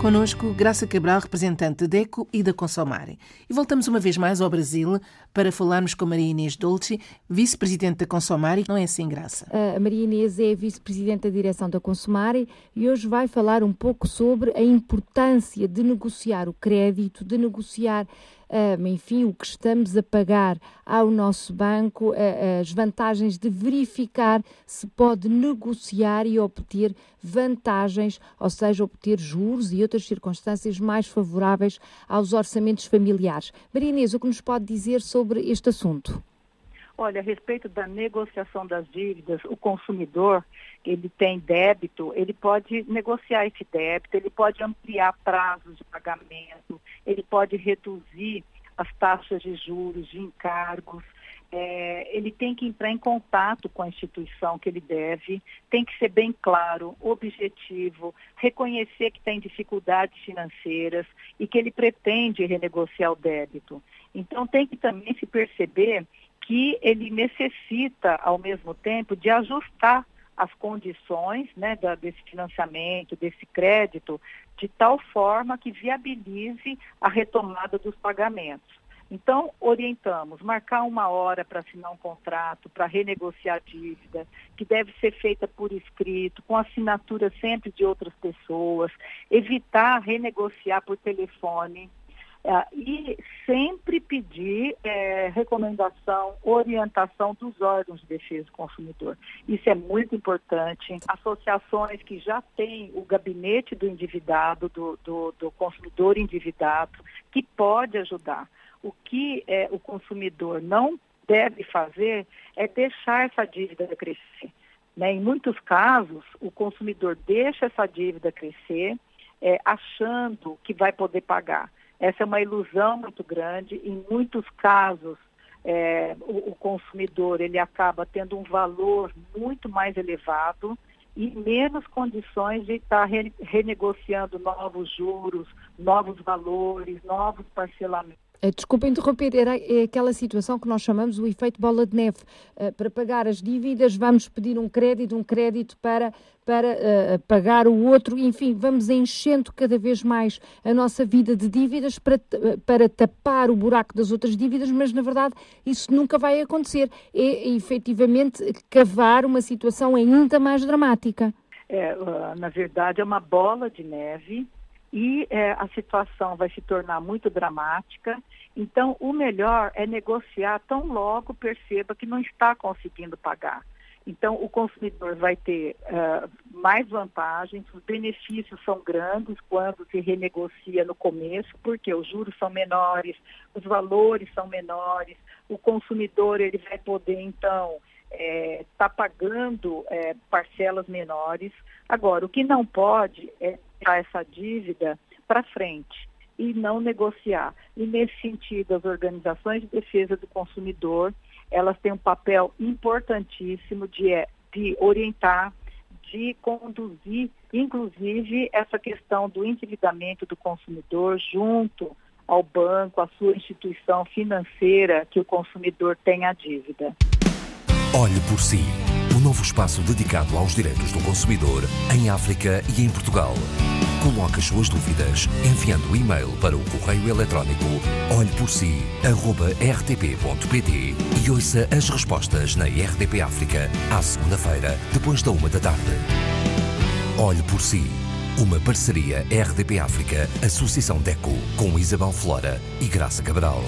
Conosco, Graça Cabral, representante da DECO e da Consomare. E voltamos uma vez mais ao Brasil para falarmos com Maria Inês Dolce, vice-presidente da Consomare. Não é assim, Graça? A Maria Inês é vice-presidente da direção da Consomare e hoje vai falar um pouco sobre a importância de negociar o crédito, de negociar enfim, o que estamos a pagar ao nosso banco, as vantagens de verificar se pode negociar e obter vantagens, ou seja, obter juros e outras circunstâncias mais favoráveis aos orçamentos familiares. Maria Inês, o que nos pode dizer sobre este assunto? Olha, a respeito da negociação das dívidas, o consumidor, ele tem débito, ele pode negociar esse débito, ele pode ampliar prazos de pagamento, ele pode reduzir as taxas de juros, de encargos, é, ele tem que entrar em contato com a instituição que ele deve, tem que ser bem claro, objetivo, reconhecer que tem dificuldades financeiras e que ele pretende renegociar o débito. Então tem que também se perceber que ele necessita, ao mesmo tempo, de ajustar as condições né, da, desse financiamento, desse crédito, de tal forma que viabilize a retomada dos pagamentos. Então, orientamos, marcar uma hora para assinar um contrato, para renegociar a dívida, que deve ser feita por escrito, com assinatura sempre de outras pessoas, evitar renegociar por telefone, é, e sempre pedir é, recomendação, orientação dos órgãos de defesa do consumidor. Isso é muito importante. Associações que já têm o gabinete do endividado, do, do, do consumidor endividado, que pode ajudar. O que é, o consumidor não deve fazer é deixar essa dívida crescer. Né? Em muitos casos, o consumidor deixa essa dívida crescer, é, achando que vai poder pagar. Essa é uma ilusão muito grande. Em muitos casos, é, o, o, consumidor ele acaba tendo um valor muito mais elevado e menos condições de estar re, renegociando novos juros, novos valores, novos parcelamentos. Eh, desculpa interromper, era é aquela situação que nós chamamos o efeito bola de neve. Uh, para pagar as dívidas, vamos pedir um crédito, um crédito para, para uh, pagar o outro, enfim, vamos enchendo cada vez mais a nossa vida de dívidas para, para tapar o buraco das outras dívidas, mas na verdade isso nunca vai acontecer. É efetivamente cavar uma situação ainda mais dramática. É, na verdade, é uma bola de neve e é, a situação vai se tornar muito dramática. Então, o melhor é negociar tão logo perceba que não está conseguindo pagar. Então, o consumidor vai ter uh, mais vantagens, os benefícios são grandes quando se renegocia no começo, porque os juros são menores, os valores são menores, o consumidor ele vai poder, então, estar é, tá pagando é, parcelas menores. Agora, o que não pode é essa dívida para frente e não negociar. E nesse sentido, as organizações de defesa do consumidor, elas têm um papel importantíssimo de, é, de orientar, de conduzir, inclusive, essa questão do endividamento do consumidor junto ao banco, à sua instituição financeira que o consumidor tem a dívida. Olhe por si. Novo espaço dedicado aos direitos do consumidor em África e em Portugal. Coloque as suas dúvidas enviando o e-mail para o correio eletrónico olheporsi.rtp.pt e ouça as respostas na RDP África à segunda-feira, depois da uma da tarde. Olhe por si. Uma parceria RDP África, Associação DECO, com Isabel Flora e Graça Cabral.